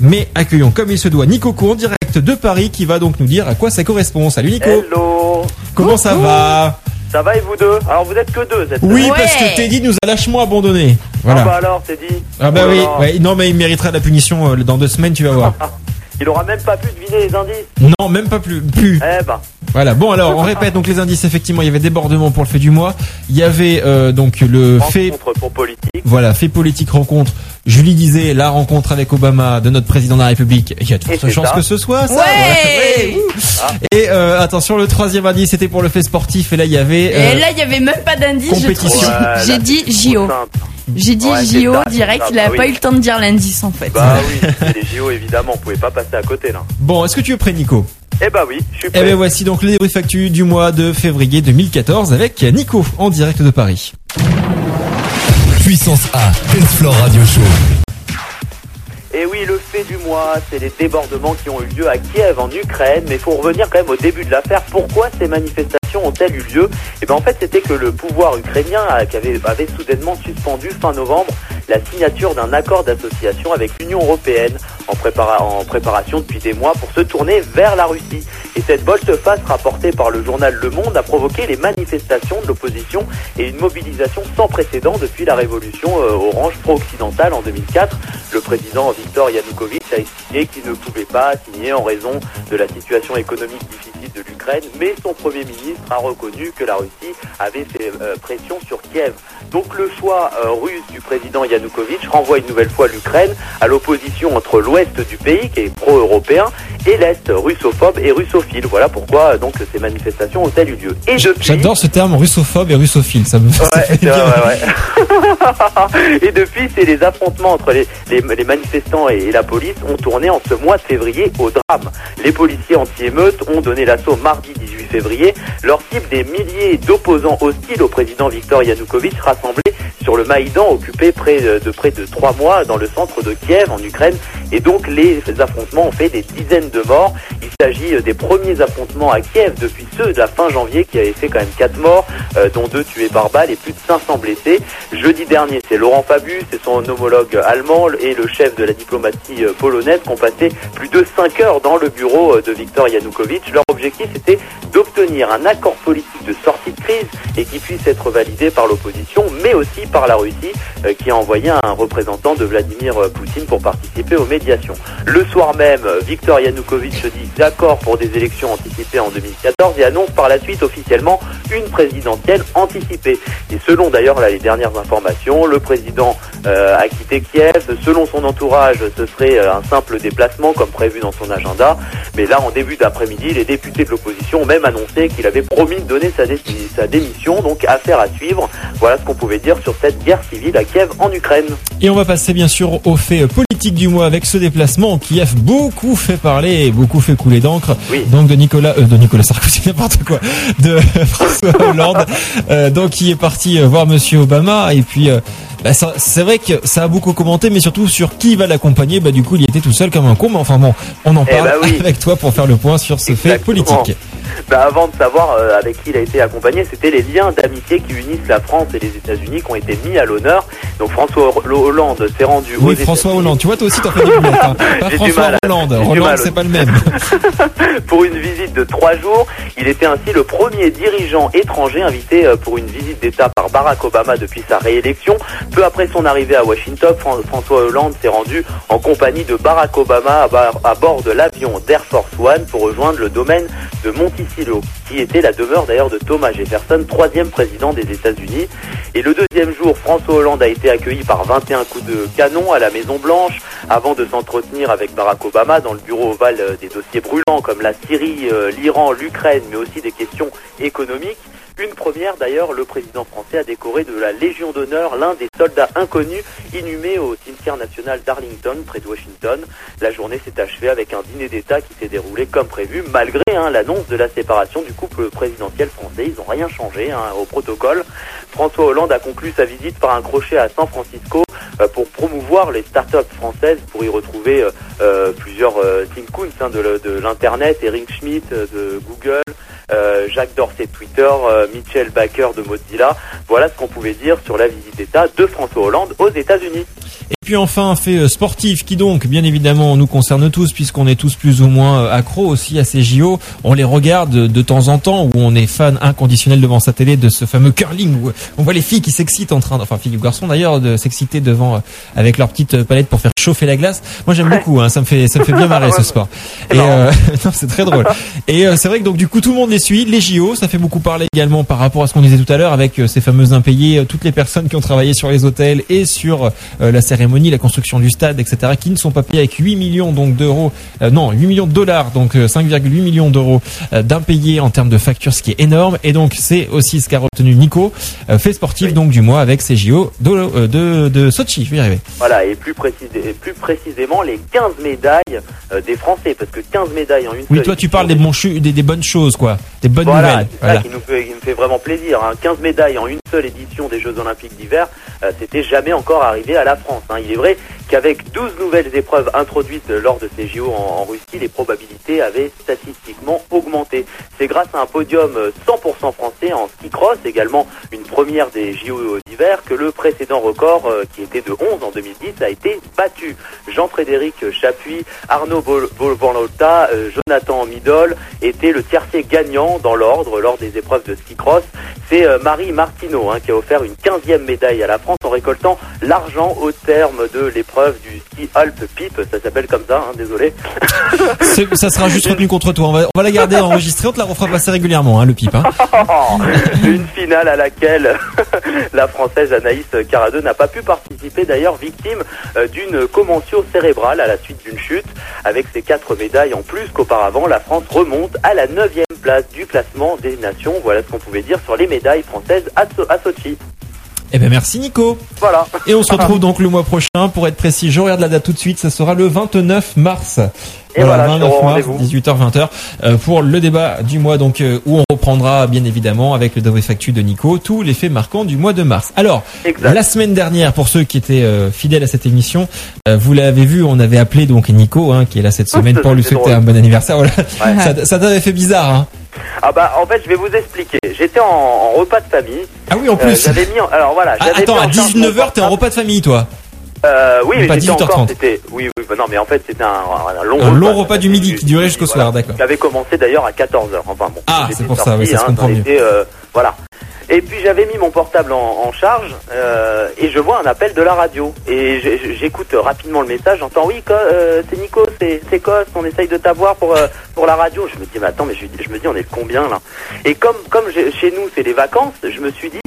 Mais accueillons comme il se doit Nico Cour en direct de Paris qui va donc nous dire à quoi ça correspond. Salut Nico. Hello Comment ça va Ça va et vous deux Alors vous êtes que deux cette Oui, semaine. parce que Teddy nous a lâchement abandonné. Ah Voilà. bah alors, dit. Ah bah Oh oui, ouais, non mais il méritera la punition euh, dans deux semaines, tu vas voir. Il aura même pas pu deviner les indices. Non, même pas plus. plus. Eh ben, Voilà. Bon alors, on répète donc les indices. Effectivement, il y avait débordement pour le fait du mois. Il y avait euh, donc le fait. rencontre pour politique. Voilà, fait politique rencontre. Julie disait la rencontre avec Obama de notre président de la République. Il y a de fortes chances ça. que ce soit ça. Ouais voilà. Et euh, attention, le troisième indice c'était pour le fait sportif. Et là, il y avait. Et euh, là, il y avait même pas d'indice. je compétition. J'ai dit JO. J'ai dit Ouais, JO direct. Il a bah pas oui. eu le temps de dire l'indice en fait. Bah oui, c'est les JO évidemment, on pouvait pas passer à côté là. Bon, est-ce que tu es prêt, Nico? Eh bah oui, je suis Eh prêt. bien voici donc le débrief actu du mois de février 2014 avec Nico en direct de Paris. Puissance A, Floor Radio Show. Et oui, le fait du mois, c'est les débordements qui ont eu lieu à Kiev en Ukraine. Mais il faut revenir quand même au début de l'affaire. Pourquoi ces manifestations ont-elles eu lieu Et bien en fait, c'était que le pouvoir ukrainien avait, avait soudainement suspendu fin novembre la signature d'un accord d'association avec l'Union européenne en, prépara- en préparation depuis des mois pour se tourner vers la Russie. Et cette volte-face rapportée par le journal Le Monde a provoqué les manifestations de l'opposition et une mobilisation sans précédent depuis la révolution euh, orange pro-occidentale en 2004. Le président Viktor Yanukovych a expliqué qu'il ne pouvait pas signer en raison de la situation économique difficile l'Ukraine, mais son Premier ministre a reconnu que la Russie avait fait euh, pression sur Kiev. Donc le choix euh, russe du président Yanukovych renvoie une nouvelle fois l'Ukraine à l'opposition entre l'ouest du pays, qui est pro-européen, et l'est russophobe et russophile. Voilà pourquoi euh, donc ces manifestations ont-elles eu lieu. Et depuis... J'adore ce terme russophobe et russophile, ça me Ouais, fait bien. ouais. et depuis, c'est les affrontements entre les, manifestants et, la police ont tourné en ce mois de février au drame. Les policiers anti-émeutes ont donné l'assaut mardi 18 février. Leur cible des milliers d'opposants hostiles au président Viktor Yanukovych rassemblés sur le Maïdan occupé près de, de près de trois mois dans le centre de Kiev en Ukraine. Et donc les affrontements ont fait des dizaines de morts. Il s'agit euh, des premiers affrontements à Kiev depuis ceux de la fin janvier qui avaient fait quand même quatre morts, euh, dont deux tués par balle et plus de 500 blessés. Jeudi dernier, c'est Laurent Fabius et son homologue allemand et le chef de la diplomatie euh, polonaise qui ont passé plus de 5 heures dans le bureau euh, de Viktor Yanukovych. Leur objectif était d'obtenir un accord politique de sortie de crise et qui puisse être validé par l'opposition, mais aussi par la Russie qui a envoyé un représentant de Vladimir Poutine pour participer aux médiations. Le soir même, Viktor Yanukovych se dit d'accord pour des élections anticipées en 2014 et annonce par la suite officiellement une présidentielle anticipée. Et selon d'ailleurs les dernières informations, le président euh, a quitté Kiev. Selon son entourage, ce serait euh, un simple déplacement comme prévu dans son agenda. Mais là, en début d'après-midi, les députés de l'opposition ont même annoncé qu'il avait promis de donner sa, sa démission. Donc affaire à suivre. Voilà ce qu'on pouvait dire sur cette guerre civile à Kiev en Ukraine. Et on va passer bien sûr au fait politique du mois avec ce déplacement qui a beaucoup fait parler et beaucoup fait couler d'encre. Oui. Donc de Nicolas, euh, de Nicolas Sarkozy, n'importe quoi, de François Hollande, euh, donc qui est parti euh, voir Monsieur Obama et puis. euh, bah, c'est vrai que ça a beaucoup commenté, mais surtout sur qui va l'accompagner. Bah du coup, il était tout seul comme un con. Mais enfin bon, on en Eh parle bah oui. avec toi pour faire le point sur ce fait politique. Bah, avant de savoir avec qui il a été accompagné, c'était les liens d'amitié qui unissent la France et les États-Unis qui ont été mis à l'honneur. Donc François Hollande s'est rendu Oui, François Hollande. Tu vois, toi aussi, t'as fait des lunettes. Hein. Pas François mal. Hollande. Hollande, c'est pas le même. pour une visite de trois jours. Il était ainsi le premier dirigeant étranger invité euh, pour une visite d'État par Barack Obama depuis sa réélection. Peu après son arrivée à Washington, Fran- François Hollande s'est rendu en compagnie de Barack Obama à bord de l'avion d'Air Force One pour rejoindre le domaine de Monticello, qui était la demeure d'ailleurs de Thomas Jefferson, troisième président des États-Unis. Et le deuxième jour, François Hollande a été accueilli par 21 coups de canon à la Maison Blanche avant de s'entretenir avec Barack Obama dans le bureau ovale des dossiers brûlants comme la Syrie, euh, l'Iran, l'Ukraine, mais aussi des questions économiques. Une première d'ailleurs, le président français a décoré de la Légion d'honneur l'un des soldats inconnus inhumés au cimetière national d'Arlington, près de Washington. La journée s'est achevée avec un dîner d'État qui s'est déroulé comme prévu, malgré hein, l'annonce de la séparation du couple présidentiel français. Ils n'ont rien changé hein, au protocole. François Hollande a conclu sa visite par un crochet à San Francisco euh, pour promouvoir les startups françaises, pour y retrouver euh, euh, plusieurs euh, Tim hein, de, de l'internet, Eric Schmidt euh, de Google, euh, Jacques Dorsey de Twitter, euh, Mitchell Baker de Mozilla. Voilà ce qu'on pouvait dire sur la visite d'État de François Hollande aux États-Unis. Et puis enfin un fait euh, sportif qui donc bien évidemment nous concerne tous puisqu'on est tous plus ou moins euh, accros aussi à ces JO. On les regarde de temps en temps où on est fan inconditionnel devant sa télé de ce fameux curling où on voit les filles qui s'excitent en train, enfin filles ou garçons d'ailleurs, de s'exciter devant euh, avec leur petite palette pour faire chauffer la glace. Moi j'aime beaucoup, hein, ça me fait ça me fait bien marrer ce sport. Et euh, non c'est très drôle. Et euh, c'est vrai que donc du coup tout le monde les suit, les JO, ça fait beaucoup parler également par rapport à ce qu'on disait tout à l'heure avec ces fameux impayés, toutes les personnes qui ont travaillé sur les hôtels et sur euh, la cérémonie, la construction du stade, etc., qui ne sont pas payés avec 8 millions donc d'euros, euh, non 8 millions de dollars, donc euh, 5,8 millions d'euros euh, d'impayés en termes de factures, ce qui est énorme. Et donc c'est aussi ce qu'a retenu Nico, euh, fait sportif donc du mois avec ces JO de, euh, de, de Sochi. Je vais y arriver. Voilà, et plus, précis- et plus précisément les 15 médailles euh, des Français, parce que 15 médailles en une Oui, toi tu parles des, bons chu- des, des bonnes choses, quoi, des bonnes Voilà, nouvelles. Voilà. qui, nous fait, qui me fait vraiment plaisir. hein. 15 médailles en une seule édition des Jeux Olympiques d'hiver, euh, c'était jamais encore arrivé à la France. hein. Il est vrai qu'avec 12 nouvelles épreuves introduites lors de ces JO en, Russie, les probabilités avaient statistiquement augmenté. C'est grâce à un podium euh, 100% français en ski cross, également une première des JO d'hiver, que le précédent record, euh, qui était de 11 en 2010, a été battu. Jean-Frédéric Chapuis, Arnaud Bol- Bolvanlota, euh, Jonathan Midol étaient le tiercé gagnant dans l'ordre lors des épreuves de ski cross. C'est euh, Marie Martineau hein, qui a offert une 15e médaille à la France en récoltant l'argent au terme de l'épreuve du ski Alpe Pipe. Ça s'appelle comme ça, hein, désolé. Ça sera juste retenu contre toi. On va, on va la garder enregistrée, on te la refera passer régulièrement, hein, le pipe. Hein. une finale à laquelle la française Anaïs Caradeux n'a pas pu participer d'ailleurs victime euh, d'une commotion cérébrale à la suite d'une chute. Avec ses quatre médailles en plus qu'auparavant, la France remonte à la neuvième place du classement des nations. Voilà ce qu'on pouvait dire sur les médailles françaises à, So- à Sochi. Eh ben merci Nico. Voilà. Et on se retrouve donc le mois prochain. Pour être précis, je regarde la date tout de suite. Ça sera le 29 mars. Et voilà, je suis au 29 mars, rendez-vous. 18h, 20h, euh, pour le débat du mois, donc euh, où on reprendra bien évidemment avec le Dove Factu de Nico tous les faits marquants du mois de mars. Alors, Exact. la semaine dernière, pour ceux qui étaient euh, fidèles à cette émission, vous l'avez vu, on avait appelé donc Nico, hein, qui est là cette semaine, pour lui souhaiter drôle. un bon anniversaire. Voilà. Ouais. Ça, ça t'avait fait bizarre, hein Ah bah en fait je vais vous expliquer. J'étais en, en repas de famille. Ah oui, en Euh, plus. j'avais mis en- alors voilà. Ah, attends, à en charge 19h, mon t'es en repas de famille, toi. Euh, oui, Mais pas mais j'étais 18h30. encore, c'était, oui, oui, bah non, mais en fait, c'était un, un long Un long repas du midi qui durait jusqu'au soir, d'accord. Qui avait commencé d'ailleurs à 14h. Enfin bon. Ah, c'est pour ça, oui, ça se hein, comprend mieux. Voilà. Et puis j'avais mis mon portable en, en charge euh, et je vois un appel de la radio et j'écoute rapidement le message. J'entends oui, euh, c'est Nico, c'est Cos, on essaye de t'avoir pour euh, pour la radio. Je me dis mais attends, mais je, je me dis on est combien là? Et comme comme chez nous c'est les vacances, je me suis dit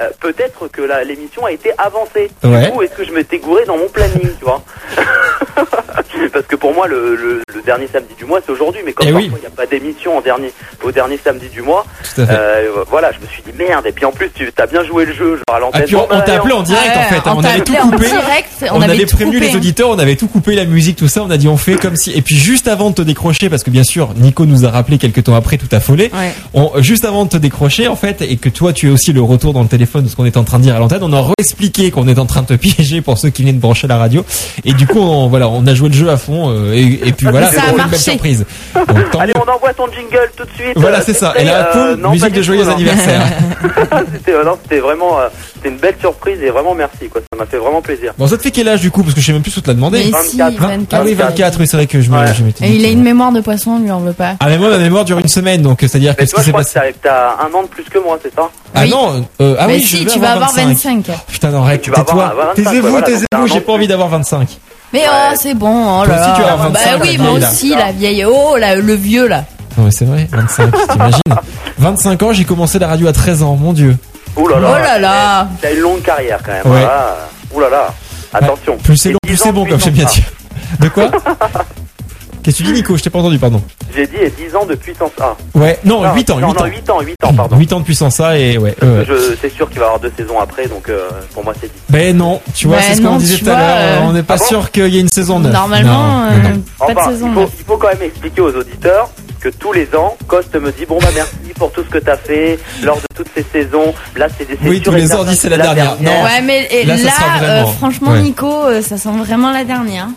euh, peut-être que l'émission a été avancée. Ouais. Du coup, est-ce que je m'étais gouré dans mon planning, tu vois? Parce que pour moi, le, le- le dernier samedi du mois, c'est aujourd'hui. Mais comme Eh parfois, oui. il n'y a pas d'émission en dernier, au dernier samedi du mois, Tout à fait. euh, voilà, je me suis dit merde. Et puis en plus, tu as bien joué le jeu, genre à Ah, l'antenne. puis on, bah, on t'a allez, appelé en direct Ouais, en fait. on on avait tout coupé. direct, On, on avait prévenu coupé, les hein. auditeurs, on avait tout coupé, la musique, tout ça. On a dit on fait comme si. Et puis juste avant de te décrocher, parce que bien sûr, Nico nous a rappelé quelques temps après, tout affolé. Ouais. On, juste avant de te décrocher en fait, et que toi tu es aussi le retour dans le téléphone de ce qu'on est en train de dire à l'antenne, on a réexpliqué qu'on est en train de te piéger pour ceux qui viennent de brancher la radio. Et du coup, on, voilà, on a joué le jeu à fond. euh, et, et puis voilà, c'était une belle surprise. Donc, Allez, mieux. on envoie ton jingle tout de suite. Voilà, Euh, c'est ça. Et là, Euh, non, musique de joyeux non. anniversaire. c'était, euh, non, c'était vraiment, euh, c'était une belle surprise et vraiment merci, quoi. Ça m'a fait vraiment plaisir. Bon, ça te fait quel âge du coup? Parce que je sais même plus ce que te l'a demandé. Mais 24, si, 20. 24. Ah oui, 24, oui, c'est vrai que je me, Ouais. Et il a une mémoire de poisson, lui en veut pas. Ah mais moi ma mémoire dure une semaine donc c'est à dire que ce qui s'est passé. t'as, t'as un an de plus que moi, c'est ça? Ah Oui. non euh, ah mais oui si, je vais tu vas avoir 25. Putain non avoir- tais-toi avoir 25, taisez-vous taisez-vous j'ai pas envie d'avoir 25 Mais oh, c'est bon, oh là aussi, tu vas là. Bah 25, oui, la moi vieille, là. aussi, la vieille. Oh, là, le vieux, là. non mais c'est vrai 25 t'imagines 25 ans j'ai commencé la radio à 13 ans mon dieu Ouh là là. Oh là là. T'as une longue carrière quand même. Ouais. Voilà. Ouh là là. Attention. plus c'est Et long plus 10 c'est bon comme j'aime bien dire de quoi Qu'est-ce que tu dis Nico? Je t'ai pas entendu pardon. J'ai dit et 10 ans de puissance A. ouais non Non, 8 ans 8 non, ans non, 8 ans, 8 ans, pardon. 8 ans de puissance A et ouais euh, c'est sûr qu'il va y avoir deux saisons après, donc euh, pour moi c'est dit. ben non tu vois Ben c'est ce qu'on disait tout à l'heure euh, on n'est pas Ah bon sûr qu'il y ait une saison 9 Normalement, Non, euh, pas de saison il, faut, 9. il faut quand même expliquer aux auditeurs que tous les ans, Coste me dit bon bah merci pour tout ce que t'as fait lors de toutes ces saisons. Là c'est des Oui, tous les ans, dit, c'est la dernière. Non. Ouais, mais et Là, euh, franchement, ouais. Nico, euh, ça sent vraiment la dernière.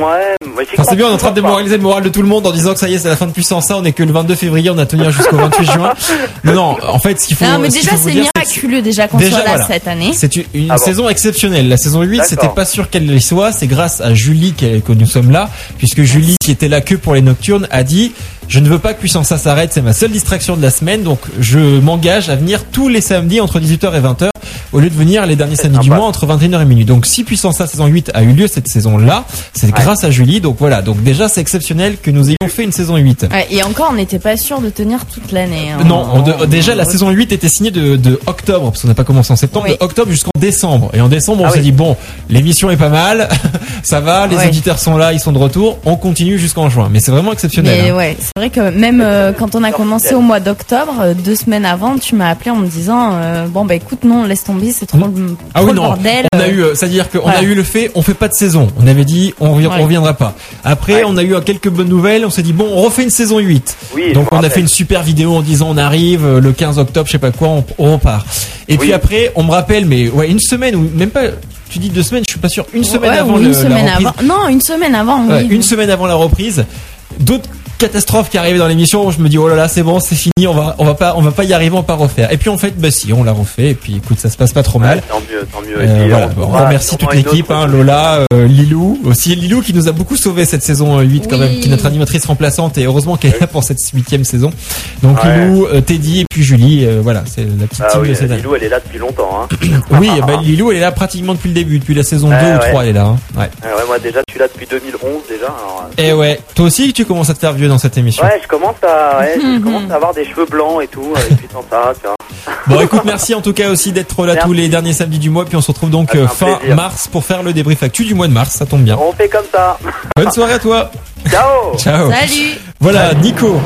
Ouais, Enfin, c'est bien, on est en train de démoraliser le moral de tout le monde en disant que ça y est, c'est la fin de puissance. Ça, on est que le 22 février, on a tenu jusqu'au 28 juin. Non, non, en fait, ce qu'il faut. Non, mais ce déjà, c'est que miraculeux déjà qu'on soit là voilà. cette année. C'est une, une Ah bon saison exceptionnelle. La saison 8, D'accord. c'était pas sûr qu'elle y soit. C'est grâce à Julie qu'elle- que nous sommes là, puisque Julie, qui était là que pour les nocturnes, a dit je ne veux pas que Puissance A s'arrête. C'est ma seule distraction de la semaine, donc je m'engage à venir tous les samedis entre 18h et 20h, au lieu de venir les derniers samedis du mois entre 21h et minuit. Donc si Puissance A saison 8 a eu lieu cette saison-là, c'est grâce à Julie. Donc voilà. Donc déjà, c'est exceptionnel que nous ayons fait une saison 8. Ouais, et encore, on n'était pas sûr de tenir toute l'année. hein. Non, on de- déjà la saison 8 était signée de, de octobre, parce qu'on n'a pas commencé en septembre, Oui. de octobre jusqu'en décembre. Et en décembre, on Ah s'est oui. dit, bon, l'émission est pas mal, ça va, les Ouais. auditeurs sont là, ils sont de retour, on continue jusqu'en juin. Mais c'est vraiment exceptionnel. Mais hein. ouais, c'est vrai que même euh, quand on a commencé au mois d'octobre, euh, deux semaines avant, tu m'as appelé en me disant euh, bon bah écoute non laisse tomber c'est trop, Ah trop oui, le non, bordel. on a eu, euh, c'est-à-dire qu'on Voilà. a eu le fait, on fait pas de saison. On avait dit, on, revi- Ouais. on reviendra pas. Après, Ouais. on a eu quelques bonnes nouvelles, on s'est dit, bon, on refait une saison 8. Oui, Donc on a fait une super vidéo en disant, on arrive euh, le 15 octobre, je sais pas quoi, on, on repart. Et puis après, on me rappelle, mais ouais, une semaine ou même pas, tu dis deux semaines, je suis pas sûr, une semaine Ouais, avant le, une la semaine reprise. avant. Non, une semaine avant. Oui. une semaine avant la reprise, d'autres catastrophes qui arrivaient dans l'émission. où Je me dis oh là là, c'est bon, c'est fini, on va, on va pas, on va pas y arriver, on va pas refaire. Et puis en fait, bah si, on l'a refait. Et puis écoute, ça se passe pas trop mal. Ouais, tant mieux, tant mieux. Euh, Et puis, voilà, on Bon, on aura remercie toute l'équipe, hein. Lola, euh, Lilou, aussi Lilou qui nous a beaucoup sauvé cette saison euh, 8 quand Oui. même, qui est notre animatrice remplaçante et heureusement qu'elle est là pour cette huitième saison. Donc Ouais. Lilou, euh, Teddy et puis Julie, euh, voilà, c'est la petite Ah team oui, de cette année. Lilou, elle est là depuis longtemps. Hein. Oui, bah, Lilou, elle est là pratiquement depuis le début, depuis la saison Ouais, 2 ou ouais. 3, elle est là. hein. Ouais. Ah ouais, moi déjà, je suis là depuis 2011 déjà. alors, euh, Et ouais, toi aussi tu commences à te faire vieux dans cette émission. Ouais, je commence à, ouais, je commence à avoir des cheveux blancs et tout, ça, tu vois. Bon, écoute, merci en tout cas aussi d'être là Merci. tous les derniers samedis du mois. Puis on se retrouve donc Ah, euh, fin plaisir. mars pour faire le débrief actu du mois de mars. Ça tombe bien. On fait comme ça. Bonne soirée à toi. Ciao Ciao. Salut. Voilà, Nico.